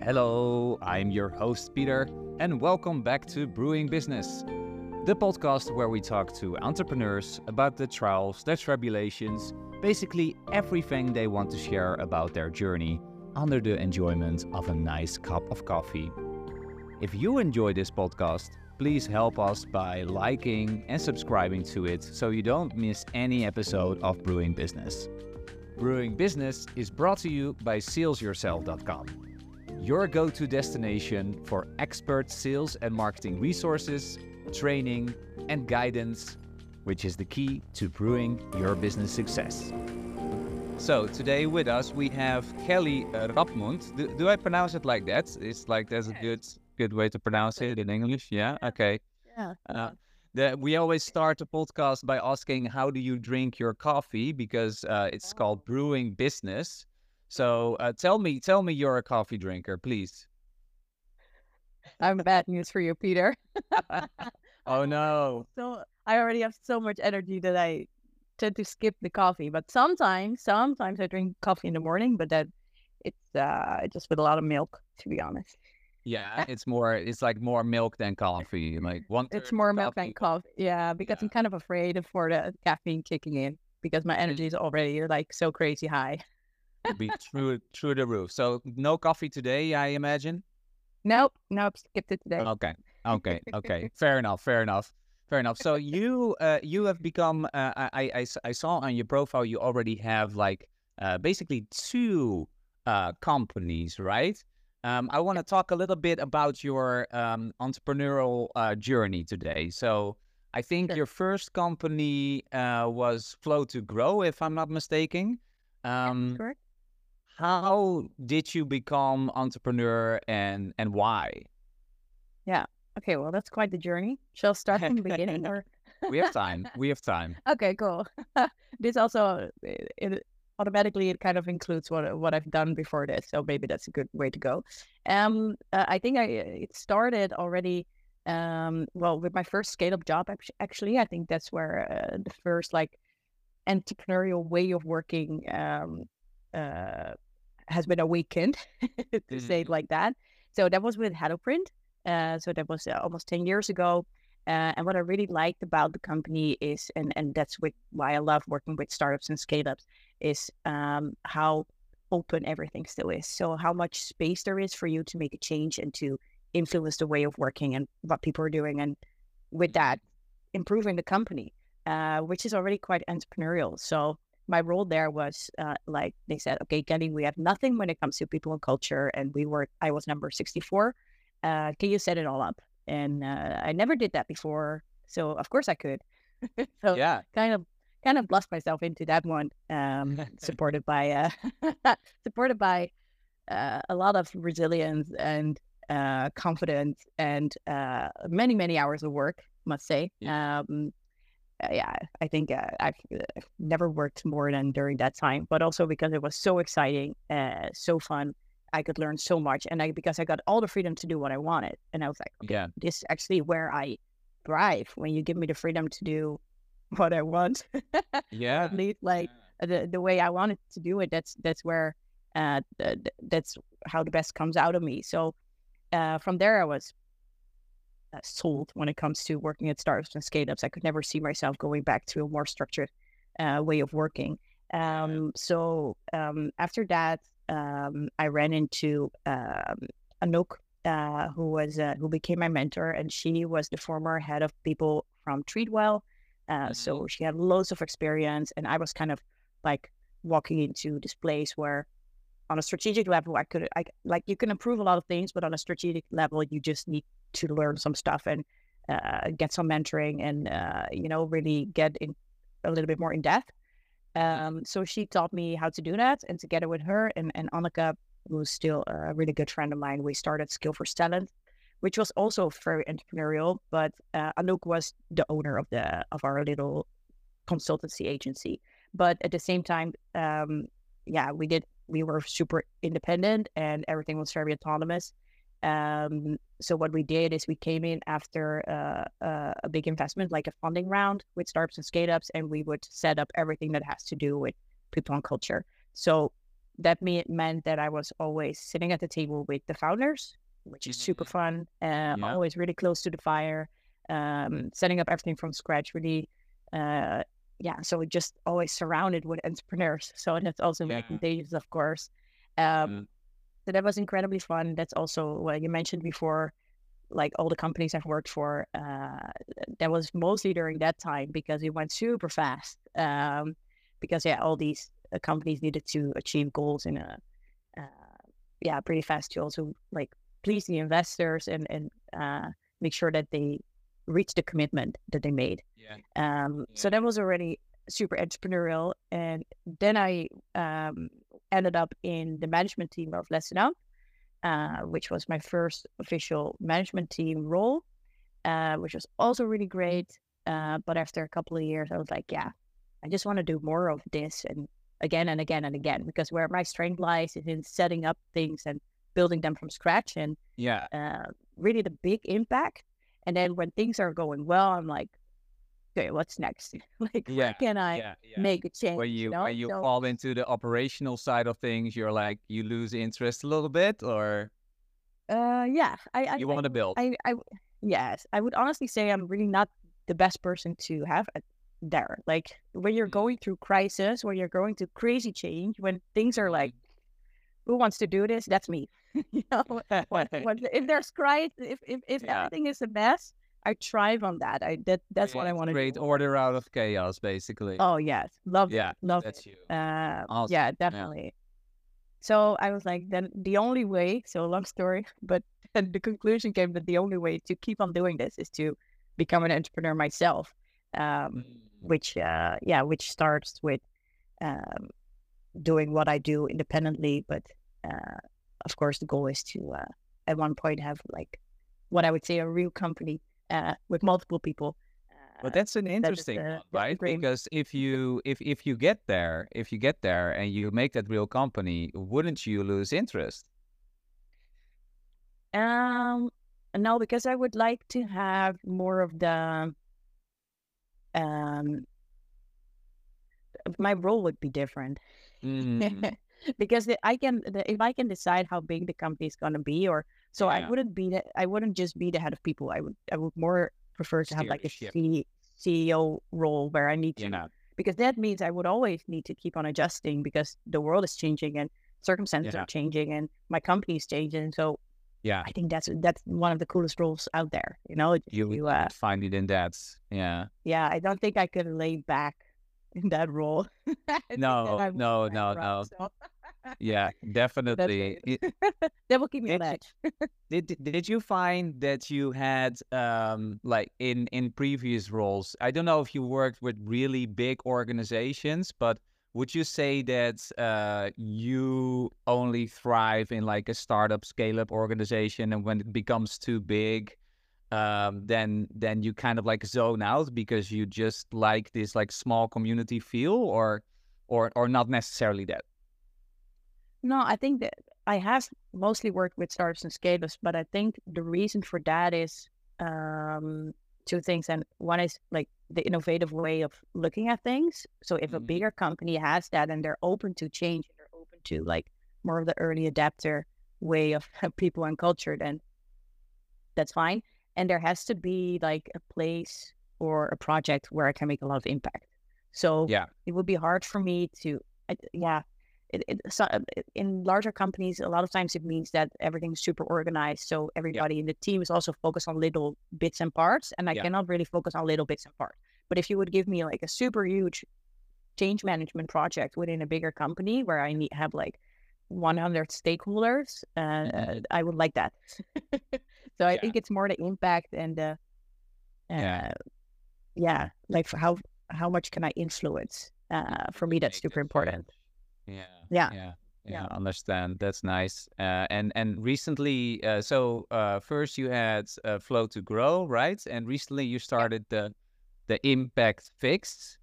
Hello, I'm your host Peter, and welcome back to Brewing Business, the podcast where we talk to entrepreneurs about the trials, their tribulations, basically everything they want to share about their journey under the enjoyment of a nice cup of coffee. If you enjoy this podcast, please help us by liking and subscribing to it so you don't miss any episode of Brewing Business. Brewing Business is brought to you by salesyourself.com, your go to destination for expert sales and marketing resources, training, and guidance, which is the key to brewing your business success. So, today with us we have Kelly uh, Rapmund. Do, do I pronounce it like that? It's like there's a good good way to pronounce it in English. Yeah. Okay. Yeah. Uh, the, we always start a podcast by asking, "How do you drink your coffee?" Because uh, it's called brewing business. So uh, tell me, tell me, you're a coffee drinker, please. I'm bad news for you, Peter. oh no! So I already have so much energy that I tend to skip the coffee. But sometimes, sometimes I drink coffee in the morning, but that it's uh just with a lot of milk, to be honest. Yeah, it's more. It's like more milk than coffee. Like one. It's more milk than coffee. Yeah, because Yeah. I'm kind of afraid for the caffeine kicking in because my energy is already like so crazy high. Be through through the roof. So no coffee today, I imagine. Nope, nope, skipped it today. Okay, okay, okay. Fair enough. Fair enough. Fair enough. So you uh, you have become. Uh, I, I- I saw on your profile you already have like uh, basically two uh, companies, right? Um, I want to talk a little bit about your um, entrepreneurial uh, journey today. So I think Sure. your first company uh, was Flow to Grow, if I'm not mistaken. Um, Correct. How did you become entrepreneur and and why? Yeah. Okay, well that's quite the journey. Shall I start from the beginning or? We have time. We have time. Okay, cool. this also it, it automatically it kind of includes what what I've done before this, so maybe that's a good way to go. Um, uh, I think I it started already. Um, well, with my first scale up job, actually, I think that's where uh, the first like entrepreneurial way of working um uh has been awakened, to say it like that. So that was with HelloPrint. Uh, so that was uh, almost ten years ago. Uh, and what I really liked about the company is, and, and that's with, why I love working with startups and scale ups, is um, how open everything still is. So, how much space there is for you to make a change and to influence the way of working and what people are doing. And with that, improving the company, uh, which is already quite entrepreneurial. So, my role there was uh, like they said, okay, Kelly, we have nothing when it comes to people and culture. And we were, I was number 64. Uh, can you set it all up? and uh, I never did that before. So of course I could. so Yeah. kind of kind of bluffed myself into that one, um, supported by uh, supported by uh, a lot of resilience and uh, confidence and uh, many many hours of work. Must say. Um, uh, yeah, I think uh, I've, uh, never worked more than during that time, but also because it was so exciting, uh, so fun. I could learn so much, and I because I got all the freedom to do what I wanted, and I was like, Yeah. this is actually where I thrive when you give me the freedom to do what I want. Yeah. At least like the the way I wanted to do it. That's that's where uh th- th- that's how the best comes out of me. So uh from there I was uh, sold when it comes to working at startups and scale ups. I could never see myself going back to a more structured uh, way of working. Um, so um, after that, um, I ran into um, Anouk, uh, who was uh, who became my mentor, and she was the former head of people from Treatwell. Uh, So she had loads of experience, and I was kind of like walking into this place where, on a strategic level, I could I like you can improve a lot of things, but on a strategic level, you just need to learn some stuff and uh, get some mentoring and uh, you know really get in a little bit more in depth. Um, so she taught me how to do that, and together with her and and Annika, who's still a really good friend of mine, we started Skill for Talent, which was also very entrepreneurial. But uh, Anouk was the owner of the of our little consultancy agency. But at the same time, um, yeah, we did we were super independent and everything was very autonomous. Um, so what we did is we came in after uh, uh, a big investment, like a funding round with startups and scale ups, and we would set up everything that has to do with people and culture. So that me- meant that I was always sitting at the table with the founders, which is super fun. Uh, Yeah. Always really close to the fire, um, setting up everything from scratch. Really, uh, yeah. So we just always surrounded with entrepreneurs. So that's also Yeah. contagious, of course. Um, Mm. so that was incredibly fun. That's also what you mentioned before, like all the companies I've worked for. Uh, that was mostly during that time because it went super fast. Um, because yeah, all these uh, companies needed to achieve goals in a uh, yeah pretty fast to also like please the investors and and uh, make sure that they reach the commitment that they made. Yeah. Um, So that was already super entrepreneurial. And then I um, ended up in the management team of LessonUp, uh, which was my first official management team role, uh, which was also really great. Uh, but after a couple of years, I was like, yeah, I just want to do more of this and again and again and again, because where my strength lies is in setting up things and building them from scratch and Yeah. uh, really the big impact. And then when things are going well, I'm like, okay, what's next? like, Yeah, can I yeah. Yeah. make a change? when you know? when you So, fall into the operational side of things, you're like you lose interest a little bit, or uh, yeah, I, I you want to build. I, I, yes, I would honestly say I'm really not the best person to have there. Like when you're Mm. going through crisis, when you're going through crazy change, when things are like, who wants to do this? That's me. you know, when, when, if there's crisis, if if, if Yeah. everything is a mess, I thrive on that. I that that's what I want to create do. order out of chaos, basically. Oh yes, love yeah, it, love that's it. you. Uh, Awesome, yeah, yeah. definitely. So I was like, then the only way. So long story, but then the conclusion came that the only way to keep on doing this is to become an entrepreneur myself. Um, Mm. which uh, yeah, which starts with um, doing what I do independently, but uh, of course the goal is to uh, at one point have like what I would say a real company uh, with multiple people. But Uh, that's an is interesting the- one, right? Because if you if if you get there, if you get there and you make that real company, wouldn't you lose interest? Um, no, because I would like to have more of the um my role would be different Mm, because the, I can the, if I can decide how big the company is gonna be, or so Yeah. I wouldn't be the, I wouldn't just be the head of people. I would I would more prefer to have like a CEO role where I need to because that means I would always need to keep on adjusting because the world is changing and circumstances Yeah. are changing and my company is changing. So yeah, I think that's that's one of the coolest roles out there. You know, you you uh, find it in that. Yeah. yeah, I don't think I could lay back in that role. Think that No, no, no, no. so Yeah, definitely. it. That will keep me. Did did- did you find that you had um like in in previous roles? I don't know if you worked with really big organizations, but would you say that uh you only thrive in like a startup scale up organization and when it becomes too big um then then you kind of like zone out because you just like this like small community feel or or or not necessarily that? No, I think that I have mostly worked with startups and scale-ups, but I think the reason for that is um, two things. And one is like the innovative way of looking at things. So if a Mhm. bigger company has that and they're open to change, and they're open to like more of the early adapter way of people and culture, then that's fine. And there has to be like a place or a project where I can make a lot of impact. So Yeah. it would be hard for me to, I, yeah. It, it, so, uh, in larger companies, a lot of times it means that everything's super organized. So everybody in the team is also focused on little bits and parts, and I Yeah. cannot really focus on little bits and parts. But if you would give me like a super huge change management project within a bigger company where I need have like 100 stakeholders, uh. I would like that. so I Yeah. think it's more the impact and the, uh, Yeah. yeah, like how how much can I influence? Uh, for me, that's super important. Yeah. Yeah. Yeah. Yeah. Yeah. Understand. That's nice. Uh, and and recently, uh, so uh, first you had uh, Flow to Grow, right? And recently you started the the Impact Fix,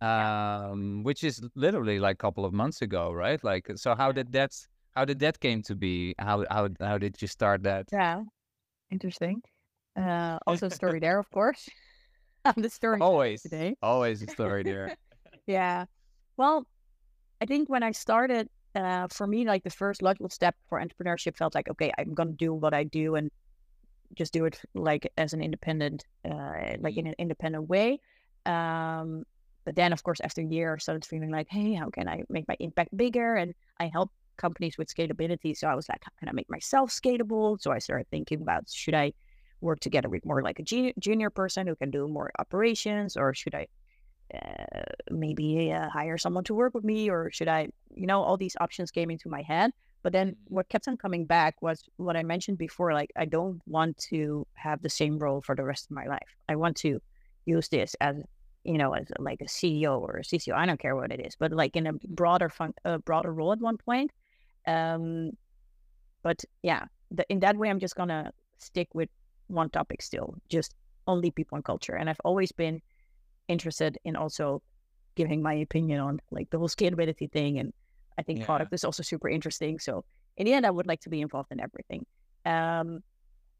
um, which is literally like a couple of months ago, right? Like, so how did that how did that came to be? How how how did you start that? Yeah, interesting. Uh, also story there, of course. The story Always, today. always a story there. Yeah. Well, I think when I started uh, for me, like the first logical step for entrepreneurship felt like, okay, I'm gonna do what I do and just do it like as an independent, uh, like in an independent way. Um, but then, of course, after a year, I started feeling like, hey, how can I make my impact bigger? And I help companies with scalability. So I was like, how can I make myself scalable? So I started thinking about should I work together with more like a junior, junior person who can do more operations, or should I uh, maybe uh, hire someone to work with me, or should I, you know, all these options came into my head. But then Mm-hmm. what kept on coming back was what I mentioned before. Like, I don't want to have the same role for the rest of my life. I want to use this as, you know, as like a CEO or a CCO. I don't care what it is, but like in a broader fun, a broader role at one point. Um, but yeah, the, in that way, I'm just gonna stick with one topic still, just only people and culture. And I've always been interested in also giving my opinion on like the whole scalability thing. And I think Yeah. product is also super interesting. So in the end, I would like to be involved in everything. Um,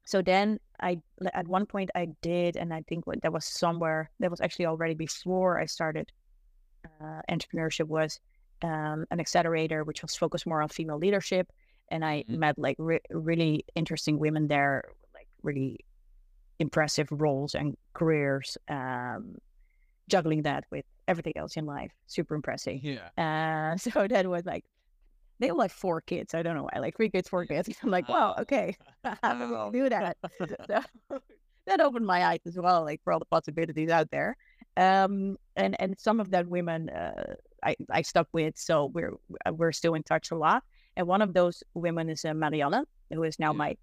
so then I, at one point I did, and I think that was somewhere, that was actually already before I started uh, entrepreneurship was um, an accelerator, which was focused more on female leadership. And I Mhm. met like re- really interesting women there, like really impressive roles and careers, um, juggling that with everything else in life. Super impressive. Yeah. Uh, so that was like, they were like four kids. I don't know why, like three kids, four kids. I'm like, wow, okay, how do we do that? so that opened my eyes as well, like for all the possibilities out there. Um, and and some of that women uh, I I stuck with, so we're we're still in touch a lot. And one of those women is uh, Marianne, who is now Yeah. my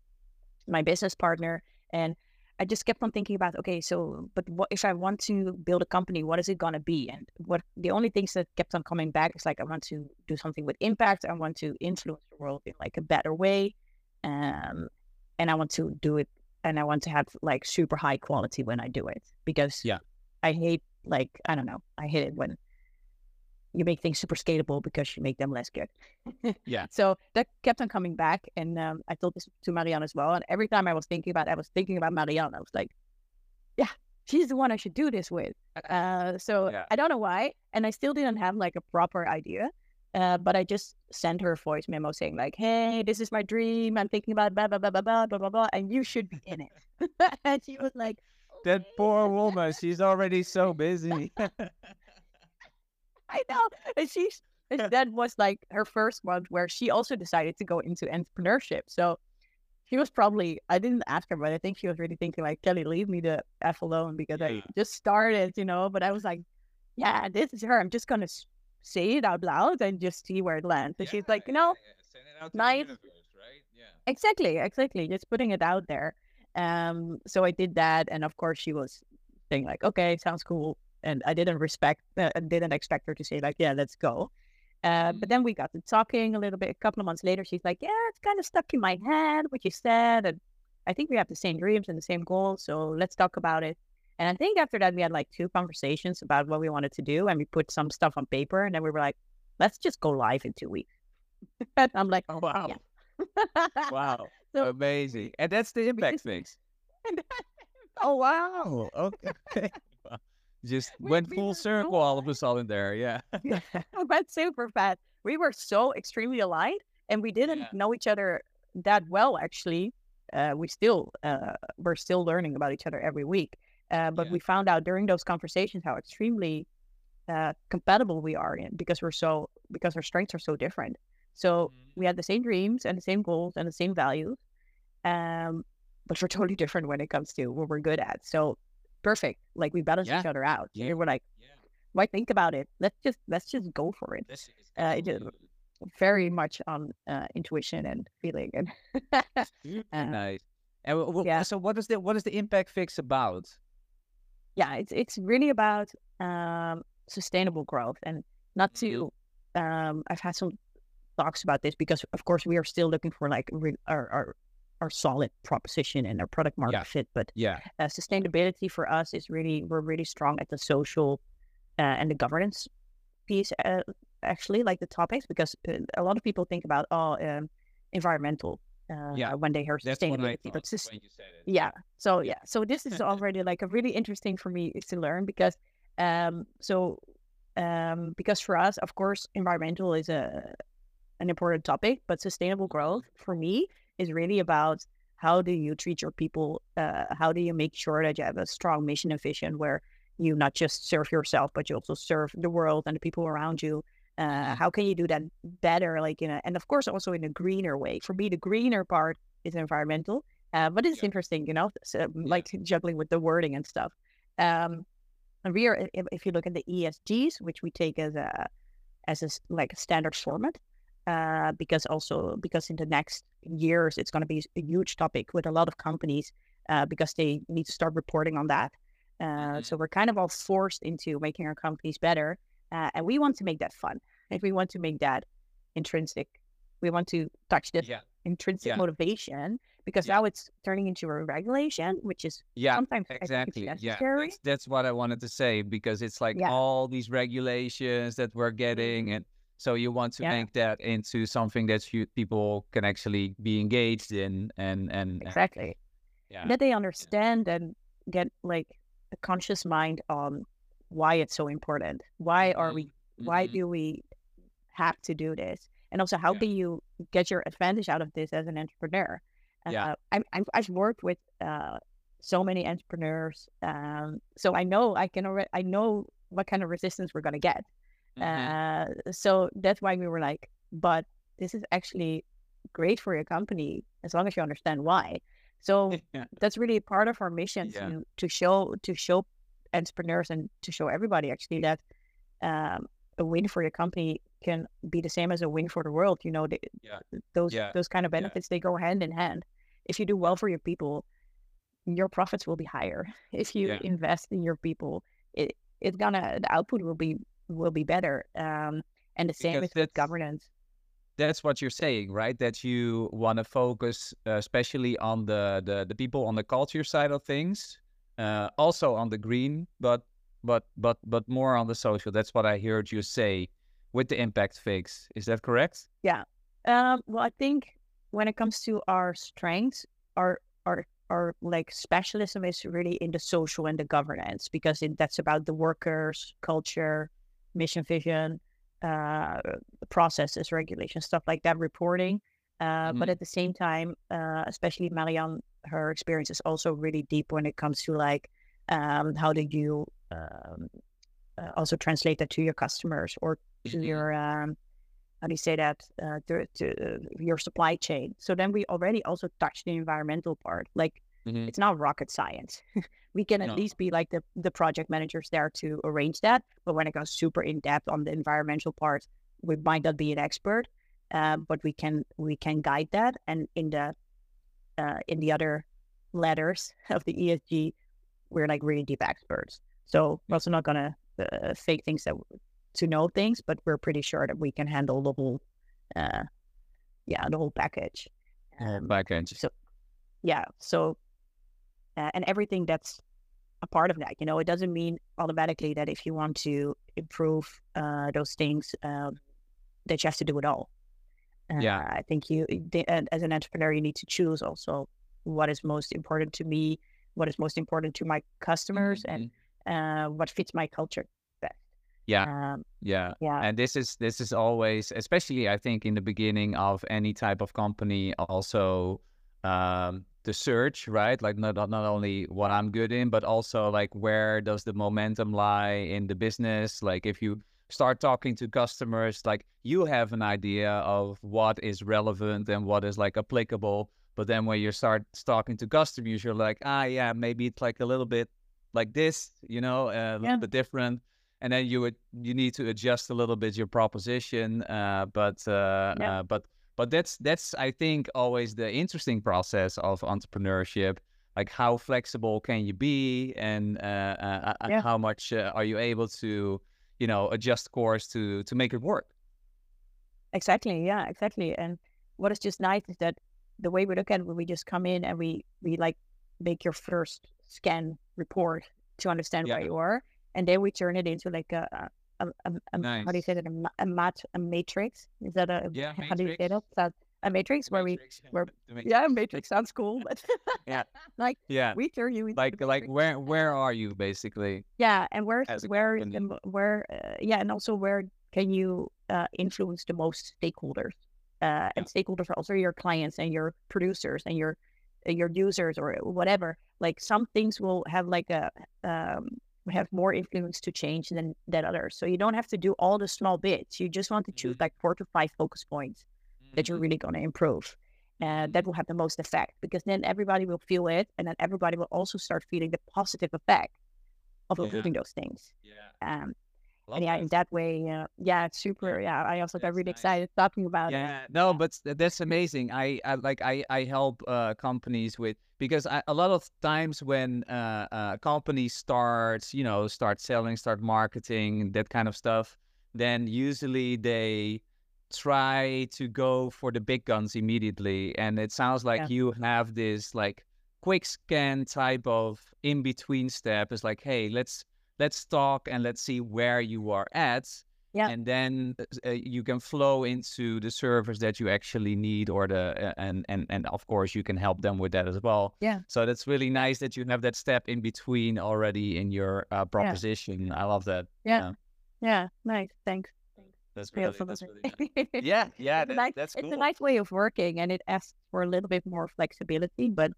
my business partner. And I just kept on thinking about, okay, so but what if I want to build a company? What is it gonna be? And what the only things that kept on coming back is like I want to do something with impact. I want to influence the world in like a better way, um, and I want to do it. And I want to have like super high quality when I do it because Yeah. I hate like I don't know, I hate it when you make things super scalable because you make them less good. yeah. So that kept on coming back. And um, I told this to Marianne as well. And every time I was thinking about it, I was thinking about Marianne. I was like, yeah, she's the one I should do this with. Uh, so yeah. I don't know why. And I still didn't have like a proper idea. Uh, but I just sent her a voice memo saying like, "Hey, this is my dream. I'm thinking about blah blah blah blah blah blah blah, blah and you should be in it." and she was like, that poor woman. She's already so busy. I know. And she's and that was like her first month where she also decided to go into entrepreneurship. So she was probably I didn't ask her, but I think she was really thinking like, Kelly, leave me the F alone because Yeah. I just started, you know. But I was like, Yeah, this is her. I'm just gonna say it out loud and just see where it lands. And she's like, you know, Send it out nice. right? Yeah. Exactly, exactly. Just putting it out there. Um, so I did that, and of course she was saying like, "Okay, sounds cool," and I didn't respect, uh, didn't expect her to say like, "Yeah, let's go." Uh, but then we got to talking a little bit. A couple of months later, she's like, "Yeah, it's kind of stuck in my head what you said, and I think we have the same dreams and the same goals, so let's talk about it." And I think after that, we had like two conversations about what we wanted to do, and we put some stuff on paper, and then we were like, "Let's just go live in two weeks." and I'm like, Oh wow. Yeah. Wow. So- Amazing. And that's the impact fix. Oh wow. Okay. Just We- went we full were so circle all of a sudden there. Yeah. went super fast. We were so extremely aligned, and we didn't Yeah. know each other that well. Actually, uh, we still uh, we're still learning about each other every week. Uh, but Yeah. we found out during those conversations how extremely uh, compatible we are in because we're so because our strengths are so different. So we had the same dreams and the same goals and the same values, um, but we're totally different when it comes to what we're good at. So perfect, like we balance Yeah. each other out. Yeah. We were like, Yeah. why think about it? Let's just let's just go for it. This is Uh, it is very much on uh, intuition and feeling and uh, nice. And w- w- yeah. so what is the what is the impact fix about? yeah it's it's really about um sustainable growth and not Mhm. to um i've had some talks about this because of course we are still looking for like re- our, our our solid proposition and our product market Yeah. fit but Yeah. uh, sustainability for us is really we're really strong at the social uh, and the governance piece uh, actually like the topics because uh, a lot of people think about oh um, environmental uh, Yeah. when they hear That's sustainability but sus- when you said it. yeah so yeah so this is already like a really interesting for me to learn because um so um because for us of course environmental is a an important topic, but sustainable growth for me is really about how do you treat your people? Uh, how do you make sure that you have a strong mission and vision where you not just serve yourself, but you also serve the world and the people around you? Uh, Mm-hmm. how can you do that better? Like, you know, and of course, also in a greener way. For me, the greener part is environmental, uh, but it's Yeah. interesting, you know, so, like juggling with the wording and stuff. Um, and we are, if, if you look at the ESGs, which we take as a as a like a standard format, uh, because also because in the next years it's going to be a huge topic with a lot of companies uh, because they need to start reporting on that. Uh, Mhm. So we're kind of all forced into making our companies better, uh, and we want to make that fun. And we want to make that intrinsic. We want to touch this Yeah. intrinsic Yeah. motivation because Yeah. now it's turning into a regulation, which is Yeah, sometimes exactly. Yeah, necessary. that's, that's what I wanted to say because it's like all these regulations that we're getting, and so you want to Yeah. make that into something that you people can actually be engaged in, and and and- Exactly. yeah, that they understand and get like a conscious mind on why it's so important. Why are we? Why Mhm. do we have to do this? And also, how Yeah. can you get your advantage out of this as an entrepreneur? Yeah. Uh, I'm, I'm, I've worked with uh, so many entrepreneurs, um, so I know I can already I know what kind of resistance we're gonna get. Mhm. Uh, so that's why we were like, but this is actually great for your company as long as you understand why. So Yeah. that's really part of our mission Yeah. to to show to show entrepreneurs and to show everybody actually that um, a win for your company can be the same as a win for the world. You know, Yeah. those those kind of benefits they go hand in hand. If you do well for your people, your profits will be higher. If you invest in your people, it it's gonna the output will be will be better. Um, and the same Because with governance. that's what you're saying, right? That you want to focus, uh, especially on the, the the people on the culture side of things, uh, also on the green, but but but but more on the social. That's what I heard you say with the impact fix. Is that correct? Yeah. Um, well, I think when it comes to our strengths, our our our like specialism is really in the social and the governance because it, that's about the workers, culture, mission, vision, uh, processes, regulation, stuff like that, reporting. Uh, But Mhm. at the same time, uh, especially Marianne, her experience is also really deep when it comes to like um, how do you um, uh, also translate that to your customers or to Mhm. your um, how do you say that uh, to, to uh, your supply chain. So then we already also touch the environmental part. Like Mhm. it's not rocket science. we can at No. least be like the the project managers there to arrange that. But when it goes super in depth on the environmental part, we might not be an expert, uh, but we can we can guide that. And in the uh, in the other letters of the ESG, we're like really deep experts. So we're also not gonna uh, fake things that to know things, but we're pretty sure that we can handle the whole, uh, yeah, the whole package. Um, Backend. so yeah, so uh, and everything that's a part of that, you know, it doesn't mean automatically that if you want to improve uh, those things, um, that you have to do it all. Uh, Yeah. I think you, the- as an entrepreneur, you need to choose also what is most important to me, what is most important to my customers, and uh, what fits my culture best. Yeah. Um, Yeah. yeah, and this is this is always especially i think in the beginning of any type of company also um the search right like not not only what i'm good in but also like where does the momentum lie in the business like if you start talking to customers like you have an idea of what is relevant and what is like applicable but then when you start talking to customers you're like ah yeah maybe it's like a little bit like this you know a little Yeah. bit different and then you would you need to adjust a little bit your proposition uh, but uh, Yeah. uh, but but that's that's i think always the interesting process of entrepreneurship like how flexible can you be and uh, uh, uh, Yeah. how much uh, are you able to you know adjust course to to make it work Exactly. Yeah, exactly. And what is just nice is that the way we look at it, we just come in and we we like make your first scan report to understand Yeah. where you are, and then we turn it into like a a, a, a, a how do you say that a, a mat a matrix? Is that a Yeah, how do you say matrix. that? A matrix where we yeah, where- matrix. yeah a matrix sounds cool, but Yeah. like yeah we turn you into like like where where are you basically Yeah, and where the where uh, yeah, and also where can you uh, influence the most stakeholders? uh, and stakeholders are also your clients and your producers and your your users or whatever. Like some things will have like a um, have more influence to change than than others. So you don't have to do all the small bits. You just want to choose Mhm. like four to five focus points that you're Mhm. really going to improve. And that will have the most effect because then everybody will feel it, and then everybody will also start feeling the positive effect of Yeah. improving those things. Yeah. Um, Love and yeah, that. in that way, uh, yeah, it's super. Yeah, I also got really nice. excited talking about it. Yeah, no, but that's amazing. I, I like I I help uh, companies with because I, a lot of times when uh, uh, companies start you know start selling, start marketing that kind of stuff, then usually they try to go for the big guns immediately, and it sounds like Yeah. you have this like quick scan type of in between step. It's like, hey, let's let's talk and let's see where you are at Yeah. and then uh, you can flow into the service that you actually need or the uh, and and and of course you can help them with that as well Yeah. so that's really nice that you have that step in between already in your uh, proposition i love that Yeah. Yeah, nice. Thanks. that's Yeah, really, that's really nice. yeah yeah that, nice, that's it's a nice way of working, and it asks for a little bit more flexibility, but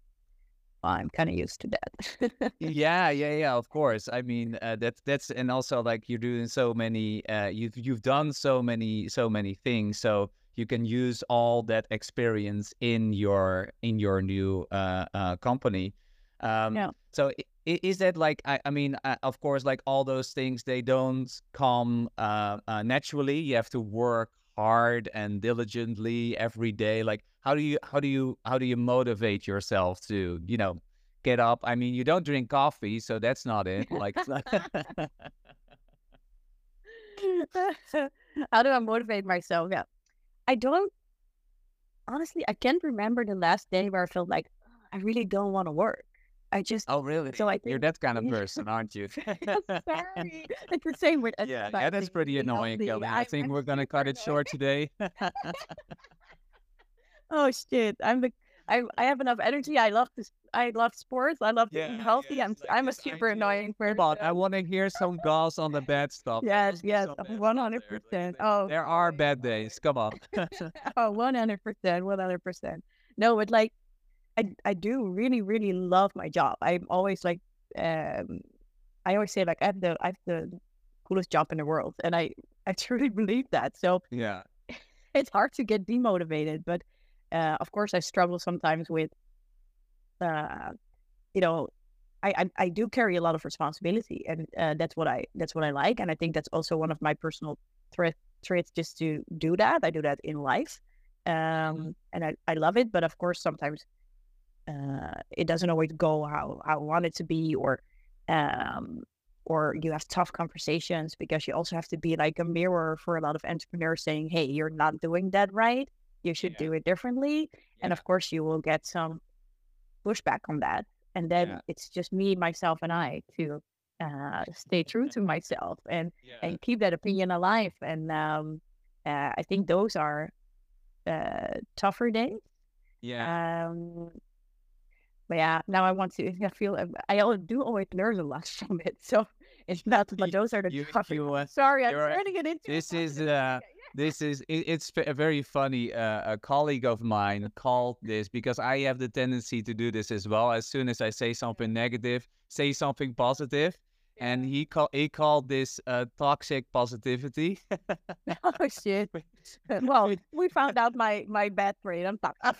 I'm kind of used to that. yeah yeah yeah of course i mean uh, that's that's and also like you're doing so many uh you've you've done so many so many things so you can use all that experience in your in your new uh, uh company um Yeah. so is that like i, I mean uh, of course like all those things they don't come uh, uh naturally you have to work hard and diligently every day like how do you how do you how do you motivate yourself to you know get up i mean you don't drink coffee so that's not it like How do I motivate myself? Yeah. I don't, honestly, I can't remember the last day where I felt like "Oh, I really don't want to work. I just, oh really So I you're that kind of person aren't you sorry. It's the same with yeah yeah exercising, that's pretty annoying kelly i I'm- think I'm we're gonna cut super it short today Oh shit! I'm the I I have enough energy. I love this. I love sports. I love to eat healthy. I'm I'm a super annoying person. But I want to hear some goals on the bad stuff. Yes, yes, some bad stuff one hundred Like, percent. Oh, there are bad days. Come on. oh, one hundred percent, one hundred percent. No, but like, I I do really really love my job. I'm always like, um, I always say like I have the I have the coolest job in the world, and I I truly believe that. So yeah. it's hard to get demotivated, but uh, of course I struggle sometimes with, uh, you know, I, I I do carry a lot of responsibility, and uh, that's what I that's what I like, and I think that's also one of my personal threat traits just to do that. I do that in life, um, and I, I love it. But of course, sometimes uh, it doesn't always go how, how I want it to be, or um, or you have tough conversations because you also have to be like a mirror for a lot of entrepreneurs saying, "Hey, you're not doing that right. You should Yeah. do it differently." And of course, you will get some pushback on that. And then Yeah. it's just me, myself, and I to uh, stay true to myself and Yeah. and keep that opinion alive. And um, uh, I think those are uh, tougher days. yeah. Um, but yeah, now I want to. I feel I do always learn a lot from it. So it's not. But those are the you- you, uh, Sorry, I'm you're- turning it into. a this is, uh. This is it, it's ve- very funny. Uh, a colleague of mine called this because I have the tendency to do this as well. As soon as I say something negative, say something positive, and he called he called this uh, toxic positivity. oh shit. well, we found out my my bad trait. I'm toxic.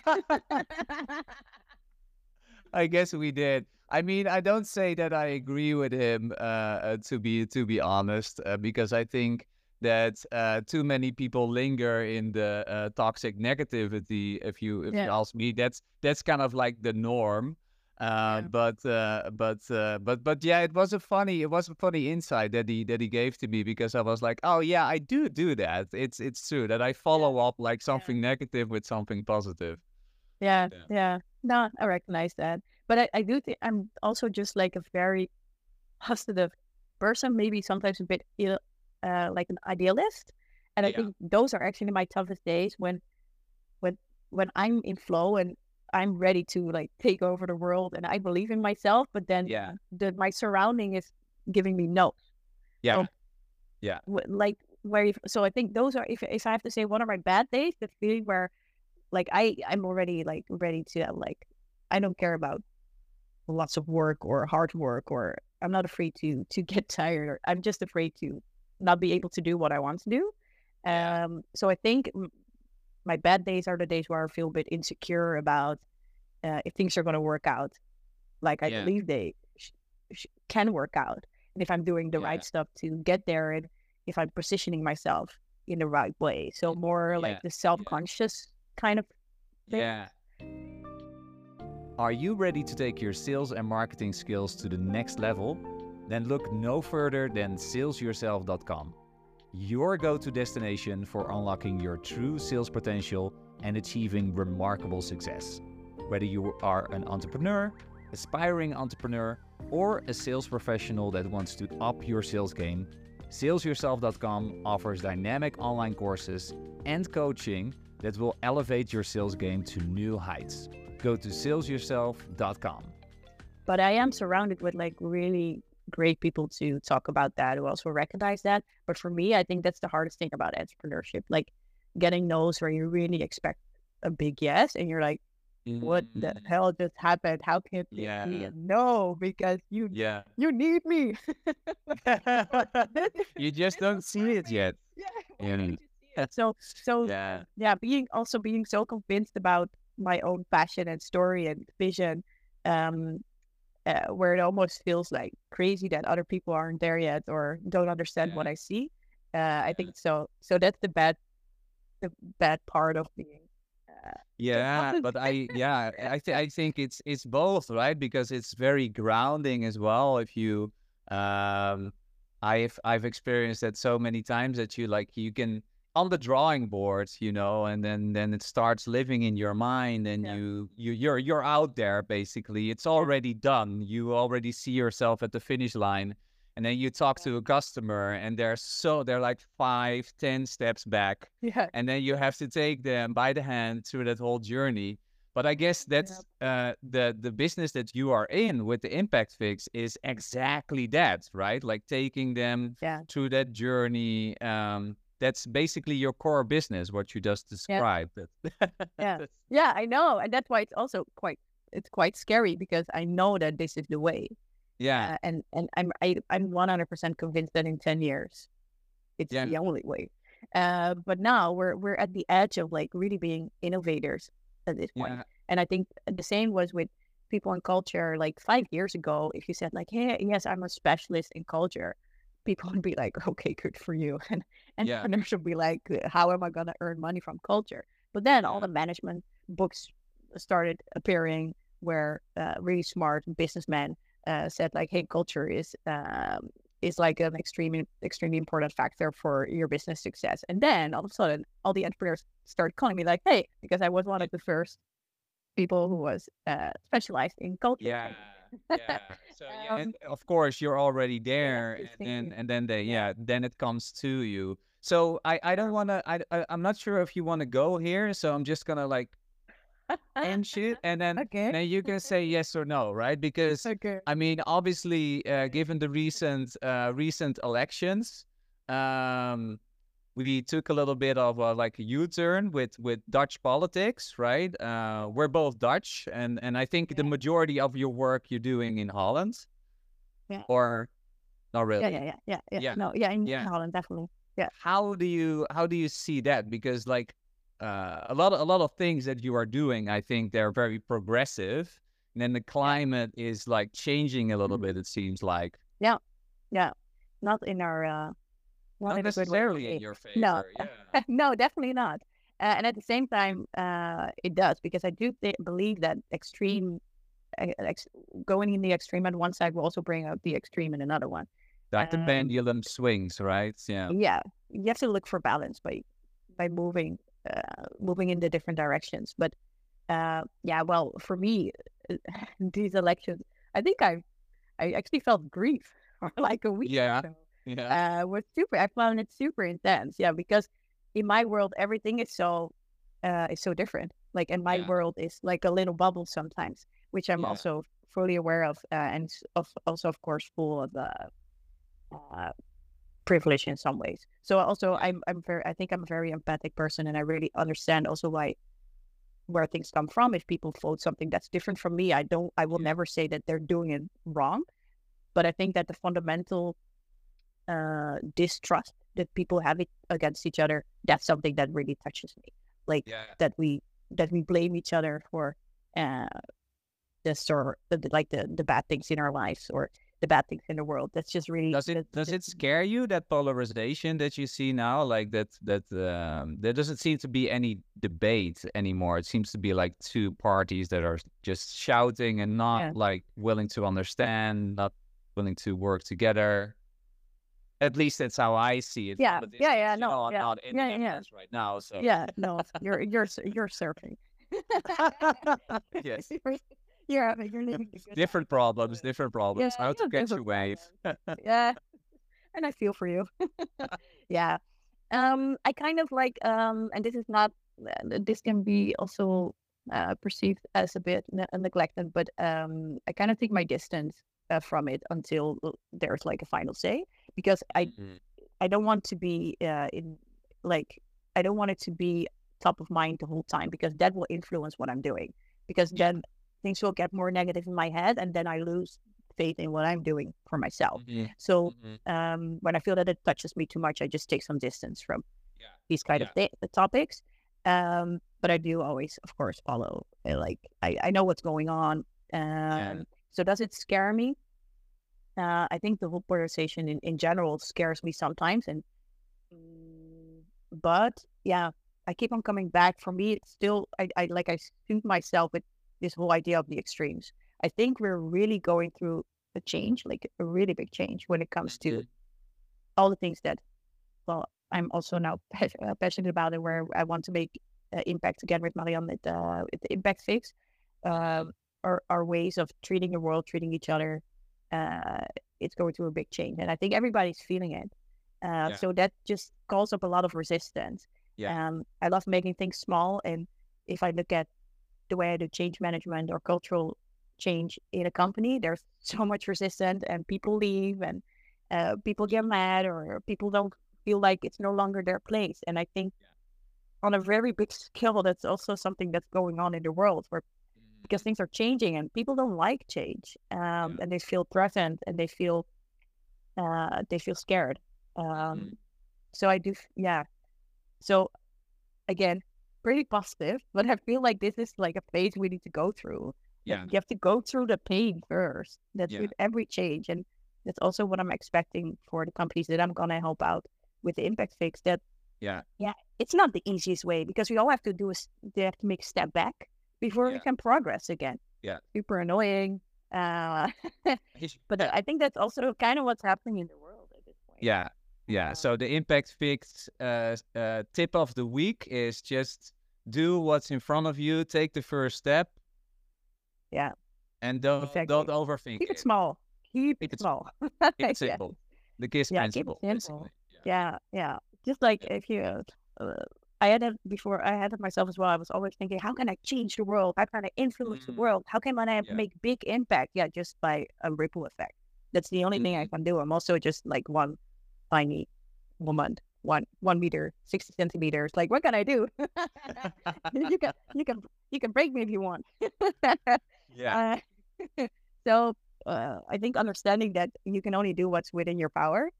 I guess we did. I mean, I don't say that I agree with him. Uh, uh, to be to be honest, uh, because I think that uh, too many people linger in the uh, toxic negativity. If you if you ask me, that's that's kind of like the norm. Uh, Yeah. But uh, but uh, but but yeah, it was a funny it was a funny insight that he that he gave to me because I was like, oh yeah, I do do that. It's it's true that I follow up like something negative with something positive. Yeah, Yeah. yeah. No, I recognize that. But I, I do think I'm also just like a very positive person, maybe sometimes a bit ill, uh, like an idealist. And I Yeah. think those are actually my toughest days when when when I'm in flow and I'm ready to like take over the world and I believe in myself, but then Yeah. the my surrounding is giving me no. Yeah. w- like where you, so I think those are if if I have to say one of my bad days, the feeling where like I I'm already like ready to uh, like I don't care about lots of work or hard work or I'm not afraid to to get tired or I'm just afraid to not be able to do what I want to do. Um, so I think my bad days are the days where I feel a bit insecure about uh, if things are going to work out, like I Yeah. believe they sh- sh- can work out, and if I'm doing the Yeah. right stuff to get there, and if I'm positioning myself in the right way. So more like the self-conscious kind of thing. Yeah. Are you ready to take your sales and marketing skills to the next level? Then look no further than salesyourself.com, your go to destination for unlocking your true sales potential and achieving remarkable success. Whether you are an entrepreneur, aspiring entrepreneur, or a sales professional that wants to up your sales game, salesyourself.com offers dynamic online courses and coaching that will elevate your sales game to new heights. Go to salesyourself.com. but I am surrounded with like really great people to talk about that who also recognize that. But for me, I think that's the hardest thing about entrepreneurship, like getting no's where you really expect a big yes, and you're like, what the Mm, hell just happened? How can it be Yeah. a no? Because you Yeah. you need me. you just don't see it yet. yeah. Yeah. Why don't you see it? So so Yeah. yeah, being also being so convinced about my own passion and story and vision, um, uh, where it almost feels like crazy that other people aren't there yet or don't understand what I see. Uh, I think so. So that's the bad, the bad part of being. Uh, Yeah, but I yeah, I th- I think it's it's both, right? Because it's very grounding as well. If you um I've I've experienced that so many times that you like you can on the drawing board, you know, and then then it starts living in your mind and Yeah. you you you're you're out there basically. It's already done. You already see yourself at the finish line. And then you talk to a customer and they're so they're like five, ten steps back yeah. and then you have to take them by the hand through that whole journey. But I guess that's uh, the the business that you are in with the Impact Fix is exactly that, right? Like taking them Yeah. through that journey. Um, that's basically your core business, what you just described. Yeah. That's- Yeah, I know, and that's why it's also quite it's quite scary because I know that this is the way, yeah, uh, and and I'm I, I'm one hundred percent convinced that in ten years, it's Yeah. the only way. Uh, but now we're we're at the edge of like really being innovators at this point. yeah, And I think the same was with people in culture. Like five years ago, if you said like, "Hey, yes, I'm a specialist in culture," people would be like, "Okay, good for you," and Yeah. entrepreneurs would be like, "How am I gonna earn money from culture?" But then all the management books started appearing where uh, really smart businessmen uh, said like, "Hey, culture is." Um, is like an extremely extremely important factor for your business success. And then all of a sudden, all the entrepreneurs started calling me like, "Hey," because I was one of the first people who was uh, specialized in culture. yeah, yeah. So yeah, Um, and of course you're already there, just and then and then they Yeah. yeah, then it comes to you. So I I don't want to I, I I'm not sure if you want to go here, so I'm just gonna like end shit, and then okay. then you can say yes or no, right? Because Okay. I mean, obviously, uh, given the recent uh, recent elections, um, we took a little bit of a, like a U-turn with with Dutch politics, right? Uh, we're both Dutch, and and I think the majority of your work you're doing in Holland, Yeah. or not really. Yeah, yeah, yeah, yeah, yeah. Yeah. No, yeah, in Yeah. Holland, definitely. Yeah. How do you how do you see that? Because like uh, a lot of, a lot of things that you are doing, I think they're very progressive, and then the climate is like changing a little Mhm. bit. It seems like. Yeah, yeah, not in our, uh, not, not in a good way. necessarily in your favor. No. Yeah. no, definitely not. Uh, and at the same time, uh, it does because I do th- believe that extreme, ex- going in the extreme on one side will also bring out the extreme in another one. Like the Um, pendulum swings, right? Yeah. yeah you have to look for balance by by moving uh, moving in the different directions but uh yeah well for me these elections i think i i actually felt grief for like a week or Yeah. so. Yeah. uh was super i found it super intense yeah because in my world everything is so uh is so different like in my Yeah. world is like a little bubble sometimes which i'm Yeah. also fully aware of uh, and of, also of course full of uh, uh privilege in some ways. So also I'm I'm very I think I'm a very empathic person and I really understand also why where things come from. If people vote something that's different from me, I don't I will never say that they're doing it wrong. But I think that the fundamental uh, distrust that people have it against each other, that's something that really touches me. Like Yeah. that we that we blame each other for uh this or the, the- like the the bad things in our lives or the bad things in the world. That's just really Does it that- does it scare you that polarization that you see now? Like that that um, there doesn't seem to be any debate anymore. It seems to be like two parties that are just shouting and not Yeah. like willing to understand, not willing to work together. At least that's how I see it. Yeah, yeah, yeah, no, know, yeah, not in yeah, the yeah, yeah. Right now, so Yeah, no, you're you're you're surfing. yes. you're, having you're living Different problems, different problems. Yeah, How to catch a wave. yeah, and I feel for you. yeah, um, I kind of like um, and this is not uh, this can be also uh, perceived as a bit ne- neglected, but um, I kind of take my distance uh, from it until uh, there's like a final say because I Mhm. I don't want to be uh, in like I don't want it to be top of mind the whole time because that will influence what I'm doing. Because then things will get more negative in my head, and then I lose faith in what I'm doing for myself. Mhm, So mhm. um, when I feel that it touches me too much, I just take some distance from Yeah, these kind of th- topics. Um, but I do always, of course, follow. uh, Like I, I know what's going on. Um, So does it scare me? Uh, I think the whole polarization in, in general scares me sometimes, and mm, but yeah, I keep on coming back. For me, it's still I, I like I soothe myself with this whole idea of the extremes. I think we're really going through a change, like a really big change when it comes to Mhm. all the things that, well, I'm also now uh, passionate about and where I want to make uh, impact again with Marianne with, uh, with the impact fix. Um, our, our ways of treating the world, treating each other, uh, it's going through a big change. And I think everybody's feeling it. Uh, Yeah. So that just calls up a lot of resistance. Yeah. Um, I love making things small. And if I look at the way I do change management or cultural change in a company, there's so much resistance and people leave and uh, people get mad or people don't feel like it's no longer their place. And I think Yeah. on a very big scale, that's also something that's going on in the world where. Because things are changing and people don't like change um, Yeah. and they feel threatened and they feel uh, they feel scared. Um, Mhm. So I do, yeah. So again, pretty positive, but I feel like this is like a phase we need to go through. Yeah. You have to go through the pain first. That's Yeah. with every change. And that's also what I'm expecting for the companies that I'm going to help out with the impact fix. That, Yeah. yeah, it's not the easiest way because we all have to do is they have to make a step back before we can progress again. Yeah. Super annoying. Uh, but I think that's also kind of what's happening in the world at this point. Yeah, yeah. Um, So the impact fix uh, uh, tip of the week is just do what's in front of you, take the first step, Yeah. and don't Exactly. don't overthink it. Keep it. it small. Keep, Keep it small. Keep it simple. The KISS Yeah, keep it principle. simple. basically. Yeah, yeah. Just like if you, uh, I had it before. I had it myself as well. I was always thinking, how can I change the world? How can I influence the Mhm. world? How can I Yeah. make big impact? Yeah, just by a ripple effect. That's the only thing I Mhm. can do. I'm also just like one tiny woman, one one meter, sixty centimeters. Like, what can I do? you can you can you can break me if you want. Yeah. Uh, so uh, I think understanding that you can only do what's within your power.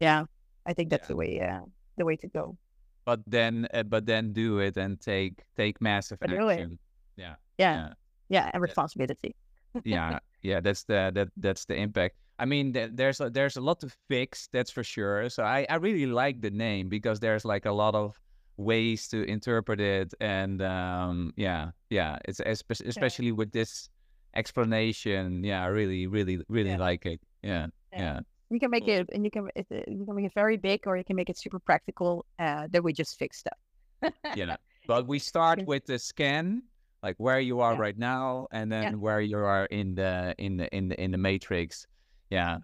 Yeah, Yeah. I think that's Yeah. the way. Uh, the way to go. But then, uh, but then do it and take take massive But action. Yeah. Yeah, Yeah. yeah, and responsibility. yeah yeah that's the that that's the impact i mean th- there's a, there's a lot to fix that's for sure so i i really like the name because there's like a lot of ways to interpret it and um yeah yeah it's espe- especially with this explanation yeah i really really really Yeah. like it yeah Yeah. You can make it, and you can it, you can make it very big, or you can make it super practical. Uh, that we just fix stuff. you know but we start with the scan like where you are Yeah. right now and then Yeah. where you are in the in the in the in the matrix yeah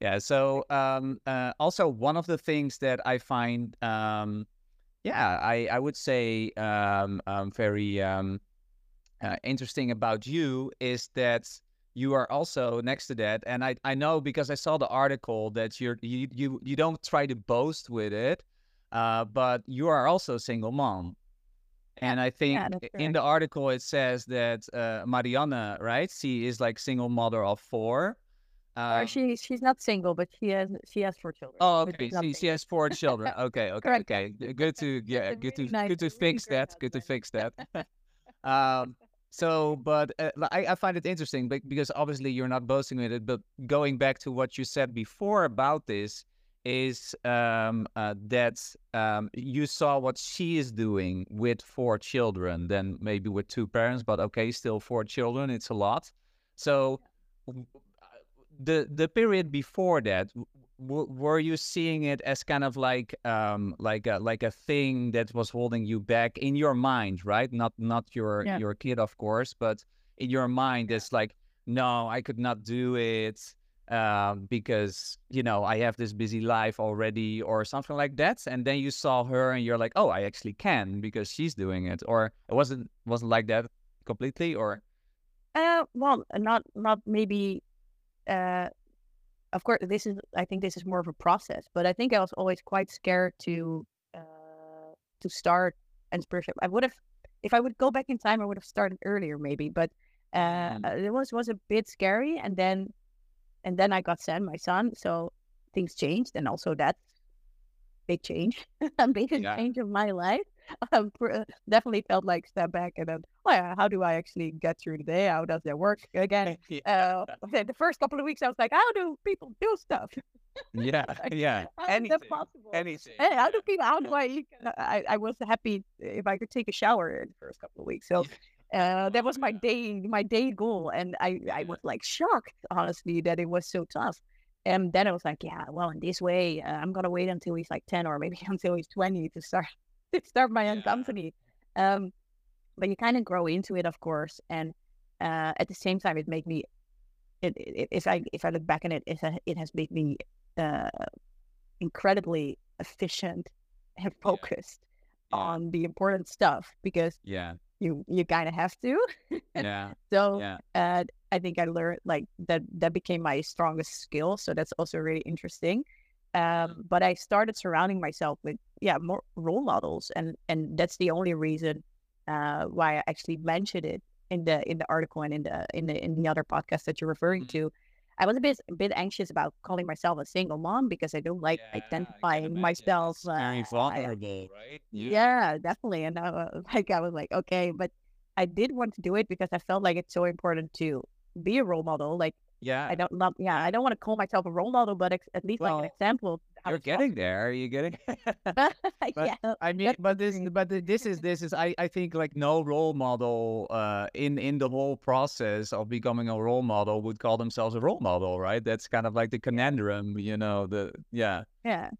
yeah so um uh, also one of the things that i find um yeah i i would say um um very um uh, interesting about you is that you are also next to that, and I I know because I saw the article that you're you you you don't try to boast with it, uh, but you are also a single mom. And I think Yeah, in the article it says that uh, Marianne, right? She is like single mother of four. Or Um, she she's not single, but she has she has four children. Oh, okay. She, she has four children. Okay, okay, Correct. okay. Good to yeah, good to nice- good to really fix that. Good to fix that. um, so, but uh, I, I find it interesting bec- because obviously you're not boasting with it. But going back to what you said before about this is um, uh, that um, you saw what she is doing with four children, then maybe with two parents, but okay, still four children. It's a lot. So uh, the the period before that w- were you seeing it as kind of like um like a like a thing that was holding you back in your mind right not not your Yeah. your kid of course but in your mind it's like no i could not do it um because you know i have this busy life already or something like that and then you saw her and you're like oh i actually can because she's doing it or it wasn't wasn't like that completely or Uh, well, not not maybe. Uh, of course, this is. I think this is more of a process, but I think I was always quite scared to uh, to start entrepreneurship. I would have, if I would go back in time, I would have started earlier, maybe. But uh, Mm. it was was a bit scary, and then and then I got Sam, my son, so things changed, and also that's big change, a big Yeah. change of my life. Um, uh, definitely felt like step back and then, yeah, how do I actually get through the day? How does that work again? Uh, the the first couple of weeks, I was like, how do people do stuff? yeah Like, yeah How anything possible? anything Hey, how do people? How do I? Uh, I I was happy if I could take a shower in the first couple of weeks. So uh, that was my day my day goal, and I I was like shocked honestly that it was so tough. And then I was like, yeah, well, in this way, uh, I'm gonna wait until he's like ten or maybe until he's twenty to start to start my own Yeah. company. Um, but you kind of grow into it, of course, and uh, at the same time, it made me. It, it, if I if I look back on it, it, it has made me uh, incredibly efficient and focused Yeah. on the important stuff because yeah you you kind of have to. yeah So yeah uh, I think I learned like that that became my strongest skill. So that's also really interesting. Um, but I started surrounding myself with yeah more role models, and and that's the only reason uh, why I actually mentioned it in the in the article and in the in the in the other podcast that you're referring Mhm. to. I was a bit a bit anxious about calling myself a single mom because I don't like Yeah, identifying myself. Very uh, I- vulnerable, right? yeah, definitely. And uh, like I was like, okay, but I did want to do it because I felt like it's so important to be a role model. Like yeah. I don't not yeah, I don't want to call myself a role model, but ex- at least like an example. You're getting there. Are You're getting. possible. yeah, I mean, but this, but this is this is I I think like no role model uh in in the whole process of becoming a role model would call themselves a role model, right? That's kind of like the conundrum, you know. The yeah yeah.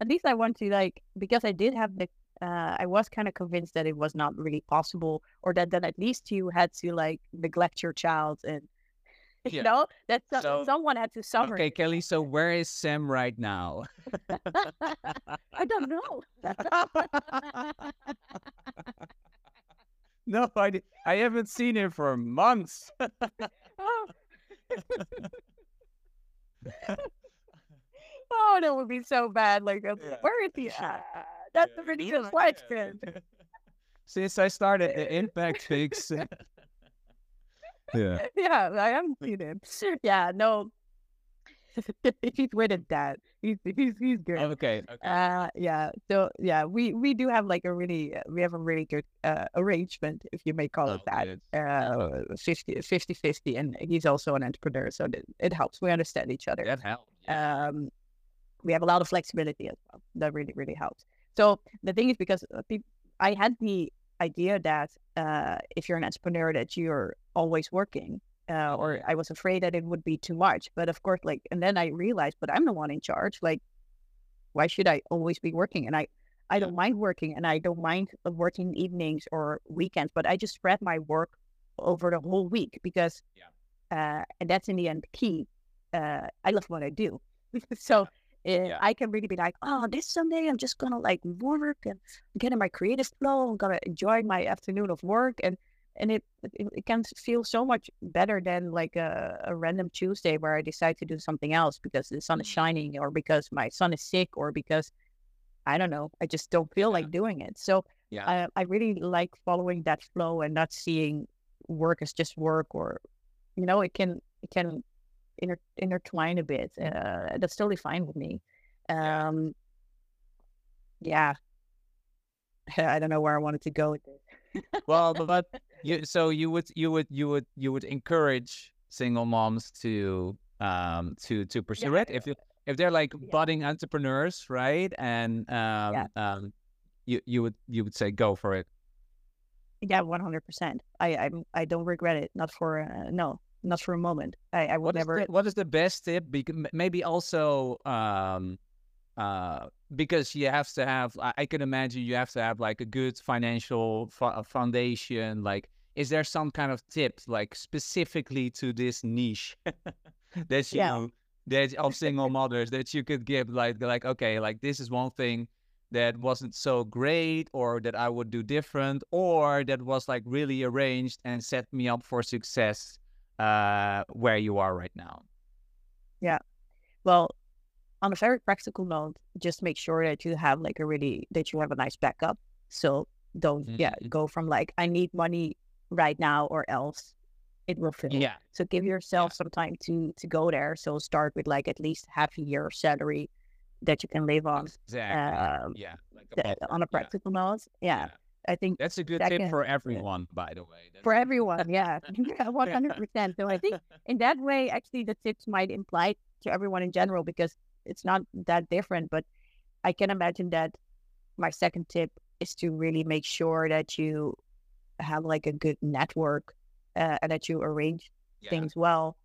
At least I want to like because I did have the. Uh, I was kind of convinced that it was not really possible, or that then at least you had to like neglect your child, and you Yeah. know that So- someone had to suffer. Okay, Kelly. So where is Sam right now? I don't know. no, I I haven't seen him for months. Oh. oh, that would be so bad. Like, Yeah. where is he? at? that's a really good question. Since I started the Impact Fix. yeah. yeah, I haven't seen him. Yeah, no. he's with his dad. He's he's he's good. Okay. okay. Uh, yeah. So yeah, we we do have like a really uh, we have a really good uh, arrangement, if you may call it Oh, that. good. Uh, 50, 50 50 and he's also an entrepreneur, so that it helps. We understand each other. That yeah. um, we have a lot of flexibility as well. That really, really helps. So the thing is, because uh, I had the idea that uh, if you're an entrepreneur, that you're always working, uh, or I was afraid that it would be too much. But of course, like, and then I realized, but I'm the one in charge. Like, why should I always be working? And I, I don't mind working, and I don't mind uh, working evenings or weekends. But I just spread my work over the whole week because, uh, and that's in the end key. Uh, I love what I do, so uh, Yeah. I can really be like, oh, this Sunday I'm just gonna like work and get in my creative flow. I'm gonna enjoy my afternoon of work, and and it, it can feel so much better than like a, a random Tuesday where I decide to do something else because the sun is Mm. shining or because my son is sick or because I don't know I just don't feel Yeah. like doing it. So Yeah. I I really like following that flow and not seeing work as just work or you know it can it can inter- intertwine a bit. Uh, that's totally fine with me. Um, yeah, I don't know where I wanted to go with this. Well, but, you so you would you would you would you would encourage single moms to um to to pursue Yeah. it if you if they're like Yeah. budding entrepreneurs, right? And um um you you would you would say go for it. Yeah, one hundred percent. I I'm I don't regret it. Not for uh, no, not for a moment. I I would What never. the, what is the best tip? Because maybe also um uh because you have to have I, can imagine you have to have like a good financial fo- foundation like is there some kind of tip like specifically to this niche that you Yeah. that of single mothers that you could give like like okay like this is one thing that wasn't so great or that I would do different or that was like really arranged and set me up for success uh where you are right now Yeah. Well, on a very practical note, just make sure that you have like a really that you have a nice backup. So don't yeah Mhm. go from like I need money right now or else it will fail. yeah So give yourself some time to to go there. So start with like at least half a year salary that you can live on. exactly Um, yeah like a th- on a yeah, practical note, yeah, I think that's a good that tip can- for everyone by the way That's- for everyone, yeah, one hundred percent. So I think in that way, actually, the tips might imply to everyone in general because it's not that different. But I can imagine that my second tip is to really make sure that you have like a good network uh, and that you arrange yeah, things well.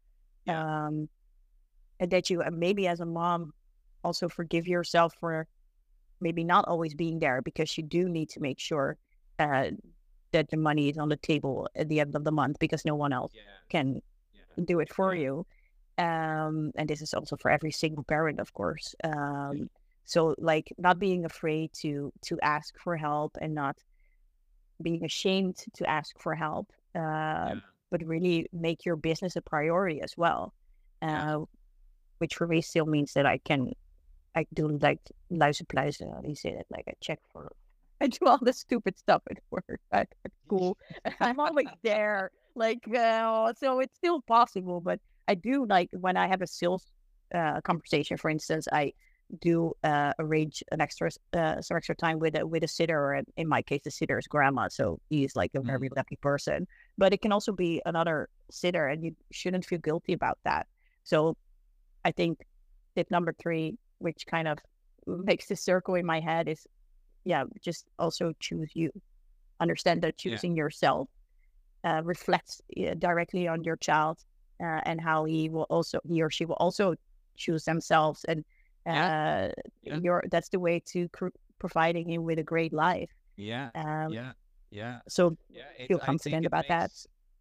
Yeah. Um, and that you maybe as a mom also forgive yourself for maybe not always being there because you do need to make sure uh, that the money is on the table at the end of the month because no one else yeah can do it for you. Um, and this is also for every single parent, of course. Um, so like not being afraid to to ask for help and not being ashamed to ask for help. Uh, yeah. but really make your business a priority as well. Yeah. Uh, which for me still means that I can, I do like luizenpluizen, how do you say that? Like I check for, I do all the stupid stuff at work, at, at school. I'm always there. Like, uh, so it's still possible, but I do like when I have a sales uh, conversation, for instance, I do uh, arrange an extra uh, some extra time with a with a sitter, or in my case, the sitter is grandma, so he's like a very lucky person. But it can also be another sitter, and you shouldn't feel guilty about that. So, I think tip number three, which kind of makes the circle in my head, is yeah, just also choose you. Understand that Yeah. choosing yourself uh, reflects uh, directly on your child uh, and how he will also he or she will also choose themselves and uh, Yeah. your that's the way to cr- providing him with a great life. yeah Um, yeah yeah So yeah it, feel confident about that.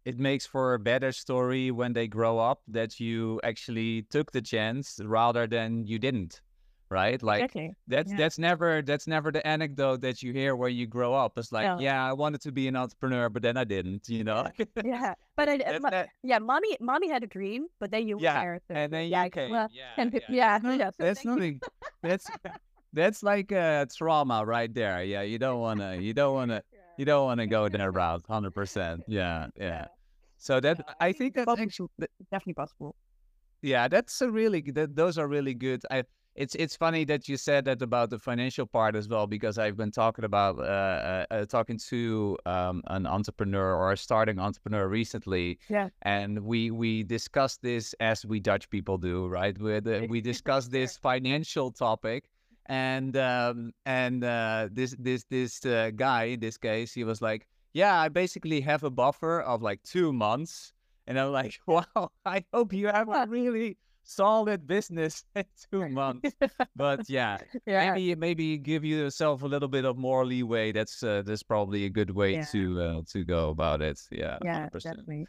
it makes for a better story when they grow up that you actually took the chance rather than you didn't right? Like exactly. that's Yeah. that's never that's never the anecdote that you hear where you grow up. It's like No. yeah i wanted to be an entrepreneur but then i didn't you know? Yeah, but I, uh, mo- that- yeah, mommy, mommy had a dream, but then you were Yeah, so- and then yeah, you came. well, yeah, and yeah, yeah, yeah, that's nothing that's that's like a trauma right there. Yeah you don't want to you don't want to you don't want to go there route 100% yeah yeah. So that Yeah, i think that's actually definitely possible. yeah that's a really that those are really good. I it's it's funny that you said that about the financial part as well because i've been talking about uh, uh, uh talking to um an entrepreneur or a starting entrepreneur recently Yeah. and we we discussed this as we dutch people do right uh, we discussed this financial topic and um and uh this this this uh, guy in this case he was like yeah i basically have a buffer of like two months and I'm like, wow, I hope you have a really solid business in two months. But yeah, yeah, maybe maybe give yourself a little bit of more leeway. That's uh, that's probably a good way Yeah. to uh, to go about it. Yeah, yeah, 100%. definitely.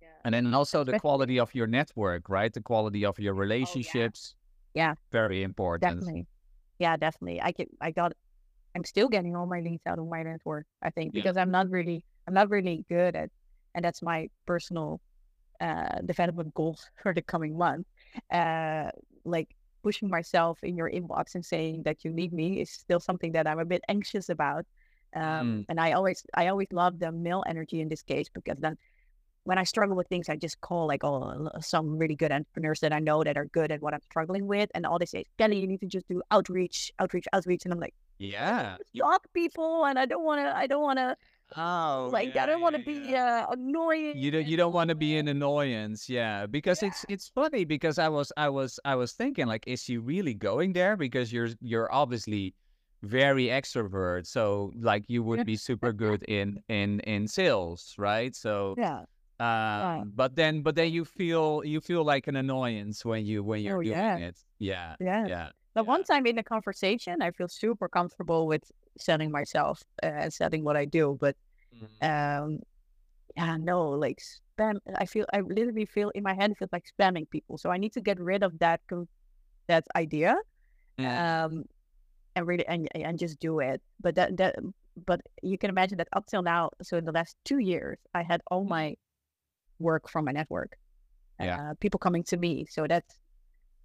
Yeah. And then also the quality of your network, right? The quality of your relationships. Oh, Yeah. very important. Definitely. Yeah, definitely. I get I got I'm still getting all my leads out of my network, I think, Yeah. because I'm not really I'm not really good at, and that's my personal uh, development goal for the coming month. Uh, like pushing myself in your inbox and saying that you need me is still something that I'm a bit anxious about. Um, mm. And I always, I always love the male energy in this case because then when I struggle with things, I just call like oh some really good entrepreneurs that I know that are good at what I'm struggling with, and all they say, Kelly, you need to just do outreach, outreach, outreach, and I'm like, yeah, talk people, and I don't want to, I don't want to. Oh, like yeah, I don't want to yeah, be yeah. uh, annoying. You don't. You don't want to be an annoyance, yeah. Because it's it's funny because I was I was I was thinking like, is she really going there? Because you're you're obviously very extrovert, so like you would be super good in in in sales, right? So yeah. Uh, right. but then but then you feel you feel like an annoyance when you when you're oh, doing yeah. it yeah yeah yeah but yeah. one time in a conversation i feel super comfortable with selling myself uh, and selling what i do but mm-hmm. um yeah no like spam i feel i literally feel in my head it feels like spamming people so i need to get rid of that that idea yeah. um and really and, and just do it but that that but you can imagine that up till now so in the last two years i had all Mm-hmm. my work from my network. Yeah. Uh, people coming to me. So that's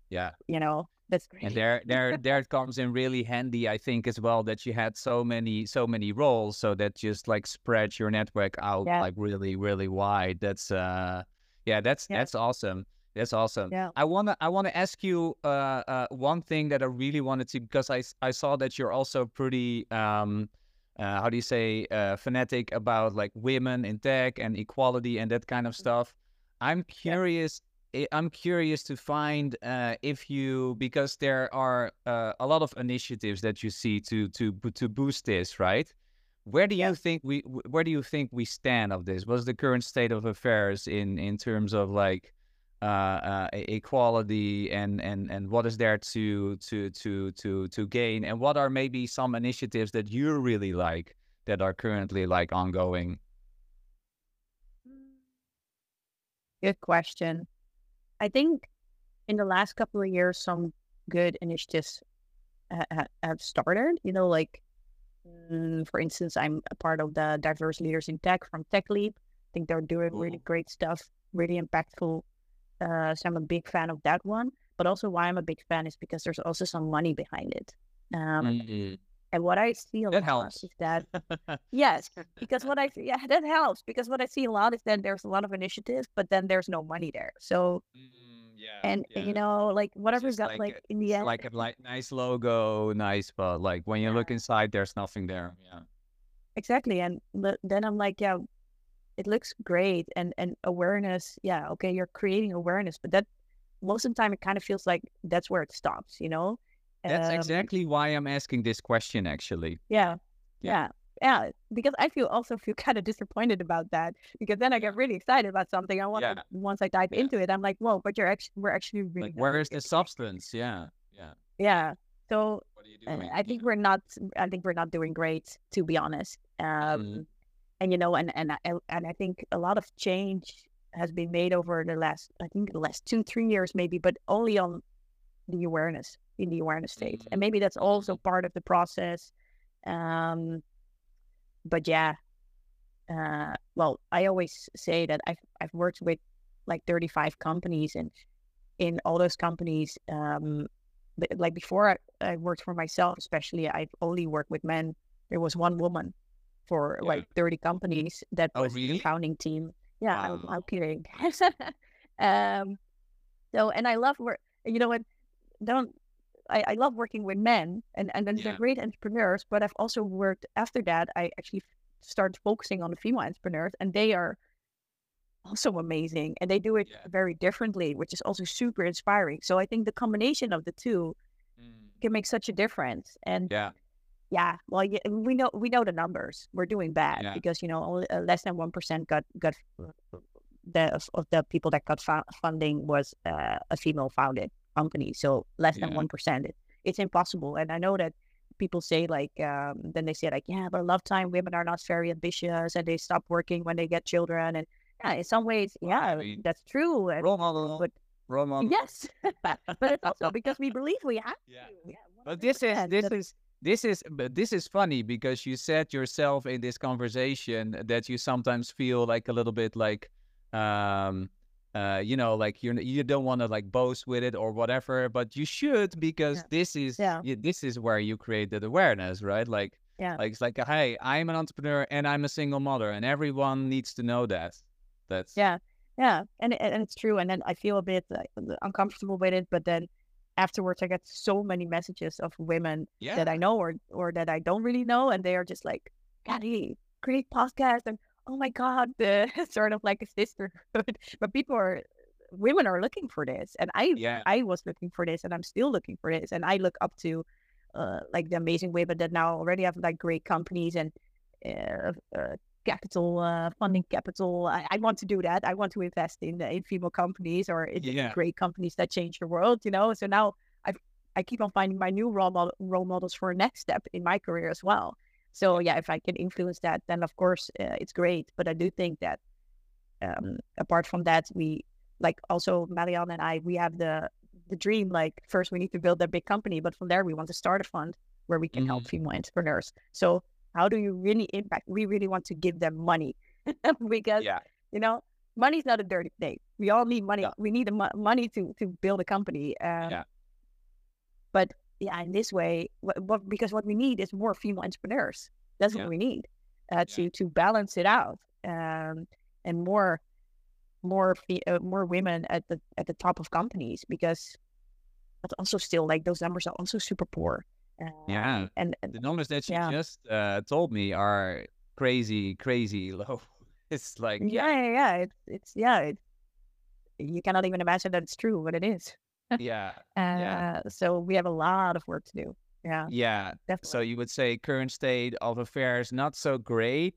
yeah. You know, that's great. And there there there it comes in really handy, I think, as well, that you had so many so many roles so that just like spread your network out Yeah. like really, really wide. That's uh yeah, that's Yeah. that's awesome. That's awesome. Yeah. I wanna I wanna ask you uh, uh one thing that I really wanted to because I I saw that you're also pretty um uh, how do you say uh, fanatic about like women in tech and equality and that kind of stuff. I'm curious. I'm curious to find uh, if you because there are uh, a lot of initiatives that you see to to to boost this, right? Where do you Yeah. think we where do you think we stand of this? What's the current state of affairs in in terms of like uh, uh, equality and and and what is there to to to to to gain and what are maybe some initiatives that you really like that are currently like ongoing? Good question. I think in the last couple of years, some good initiatives ha- ha- have started. You know, like mm, for instance, I'm a part of the Diverse Leaders in Tech from Tech Leap. I think they're doing really great stuff, really impactful. Uh, so I'm a big fan of that one. But also, why I'm a big fan is because there's also some money behind it. Um, Mm, And what I see a That lot helps. is that yes, because what I see, yeah, that helps because what I see a lot is that there's a lot of initiatives, but then there's no money there. So Mm, yeah, and yeah. you know, like whatever just got like like in the end, like a like nice logo, nice, but like when you look inside, there's nothing there. Yeah. exactly. And then I'm like, yeah, it looks great, and and awareness, yeah, okay, you're creating awareness, but that most of the time it kind of feels like that's where it stops, you know. That's Um, exactly why I'm asking this question, actually. Yeah. Yeah. Yeah. Yeah. Because I feel also feel kind of disappointed about that because then I get really excited about something. I want Yeah. to, once I dive Yeah. into it, I'm like, whoa, but you're actually, we're actually really, Like, where is the substance? Yeah, yeah. Yeah. So What are you uh, doing? I think we're not, I think we're not doing great, to be honest. Um, Mhm. and you know, and, and, I- and I think a lot of change has been made over the last, I think the last two, three years maybe, but only on the awareness in the awareness stage. Mhm. And maybe that's also part of the process. Um, but yeah, uh, well, I always say that I've I've worked with like 35 companies, and in all those companies, um, like before I, I worked for myself, especially I've only worked with men. There was one woman for Yeah. like 30 companies that Oh, was really? the founding team. Yeah, I'm, I'm kidding. um, so and I love work. You know what? Don't I, I love working with men and and then Yeah. they're great entrepreneurs. But I've also worked after that. I actually started focusing on the female entrepreneurs, and they are also amazing, and they do it Yeah. very differently, which is also super inspiring. So I think the combination of the two Mm. can make such a difference. And Yeah, yeah, well, yeah, we know we know the numbers. We're doing bad Yeah. because you know only uh, less than one percent got got the of, of the people that got fu- funding was uh, a female founded company. So less than one percent. It, it's impossible. And I know that people say like um, then they say like yeah, but a lot of time women are not very ambitious and they stop working when they get children. And yeah, in some ways, yeah, that's true. And, role model. but role model. yes, but it's also because we believe we have Yeah. to. Yeah, But this is this is this is but this is funny because you said yourself in this conversation that you sometimes feel like a little bit like um uh you know like you you don't want to like boast with it or whatever but you should because Yeah. this is Yeah. this is where you create that awareness right like Yeah. like it's like hey i'm an entrepreneur and i'm a single mother and everyone needs to know that that's Yeah, yeah, and and it's true. And then I feel a bit like, uncomfortable with it, but then afterwards, I get so many messages of women yeah that I know or or that I don't really know, and they are just like, "Patty, great podcast," and "Oh my god," the sort of like a sisterhood. But people are, women are looking for this, and I yeah I was looking for this, and I'm still looking for this, and I look up to, uh, like the amazing women that now already have like great companies and, uh, uh capital, uh, funding capital. I, I want to do that. I want to invest in in female companies or in Yeah. great companies that change the world. You know, so now I I keep on finding my new role model, role models for a next step in my career as well. So yeah, if I can influence that, then of course uh, it's great. But I do think that um, apart from that, we like also Marianne and I, we have the the dream. Like first, we need to build a big company, but from there, we want to start a fund where we can help female entrepreneurs. So how do you really impact? We really want to give them money because yeah you know money's not a dirty thing. We all need money. Yeah. We need the mo- money to to build a company. Um, Yeah. But yeah, in this way, what, what because what we need is more female entrepreneurs. That's Yeah. what we need uh, to to balance it out, um, and more more uh, more women at the at the top of companies because but also still like those numbers are also super poor. Uh, Yeah. and, and the numbers that you Yeah. just uh, told me are crazy crazy low it's like yeah, yeah, yeah, it's it's yeah, it, you cannot even imagine that it's true, but it is. Yeah Uh, Yeah. So we have a lot of work to do. Yeah, yeah definitely. so you would say current state of affairs not so great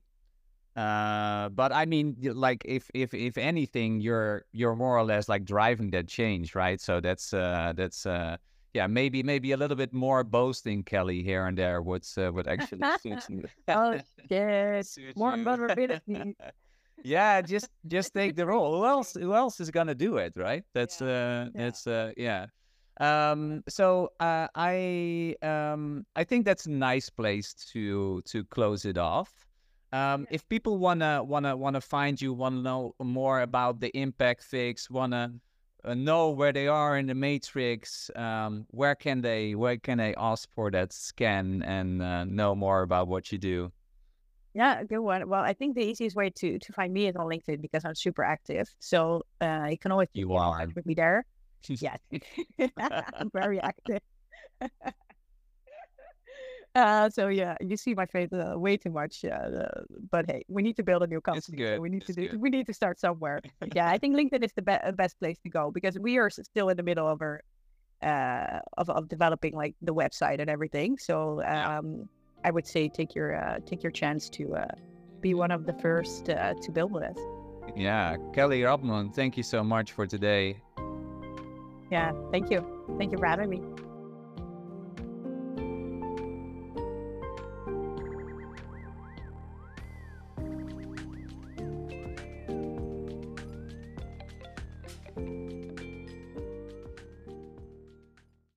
uh but i mean like if if if anything you're you're more or less like driving that change right so that's uh that's uh yeah maybe maybe a little bit more boasting kelly here and there would uh, would actually suit you oh, yes, more vulnerability. Yeah just just take the role. Who else who else is gonna do it right? That's Yeah, uh that's uh yeah. Um so uh i um i think that's a nice place to to close it off. Um Yeah. if people wanna wanna wanna find you wanna know more about the impact fix wanna uh, know where they are in the matrix um where can they where can they ask for that scan and uh, know more about what you do Yeah, good one. Well, I think the easiest way to to find me is on LinkedIn because I'm super active. So uh, you can always You are. with me there. Yes, I'm very active. uh, so yeah, you see my face uh, way too much. Uh, uh, but hey, we need to build a new company. so good, we need to do. good. We need to start somewhere. yeah, I think LinkedIn is the be- uh, best place to go because we are still in the middle of our uh, of of developing like the website and everything. So um, I would say take your uh, take your chance to uh, be one of the first uh, to build with us. Yeah, Kelly Rapmund, thank you so much for today. Yeah, thank you. Thank you for having me.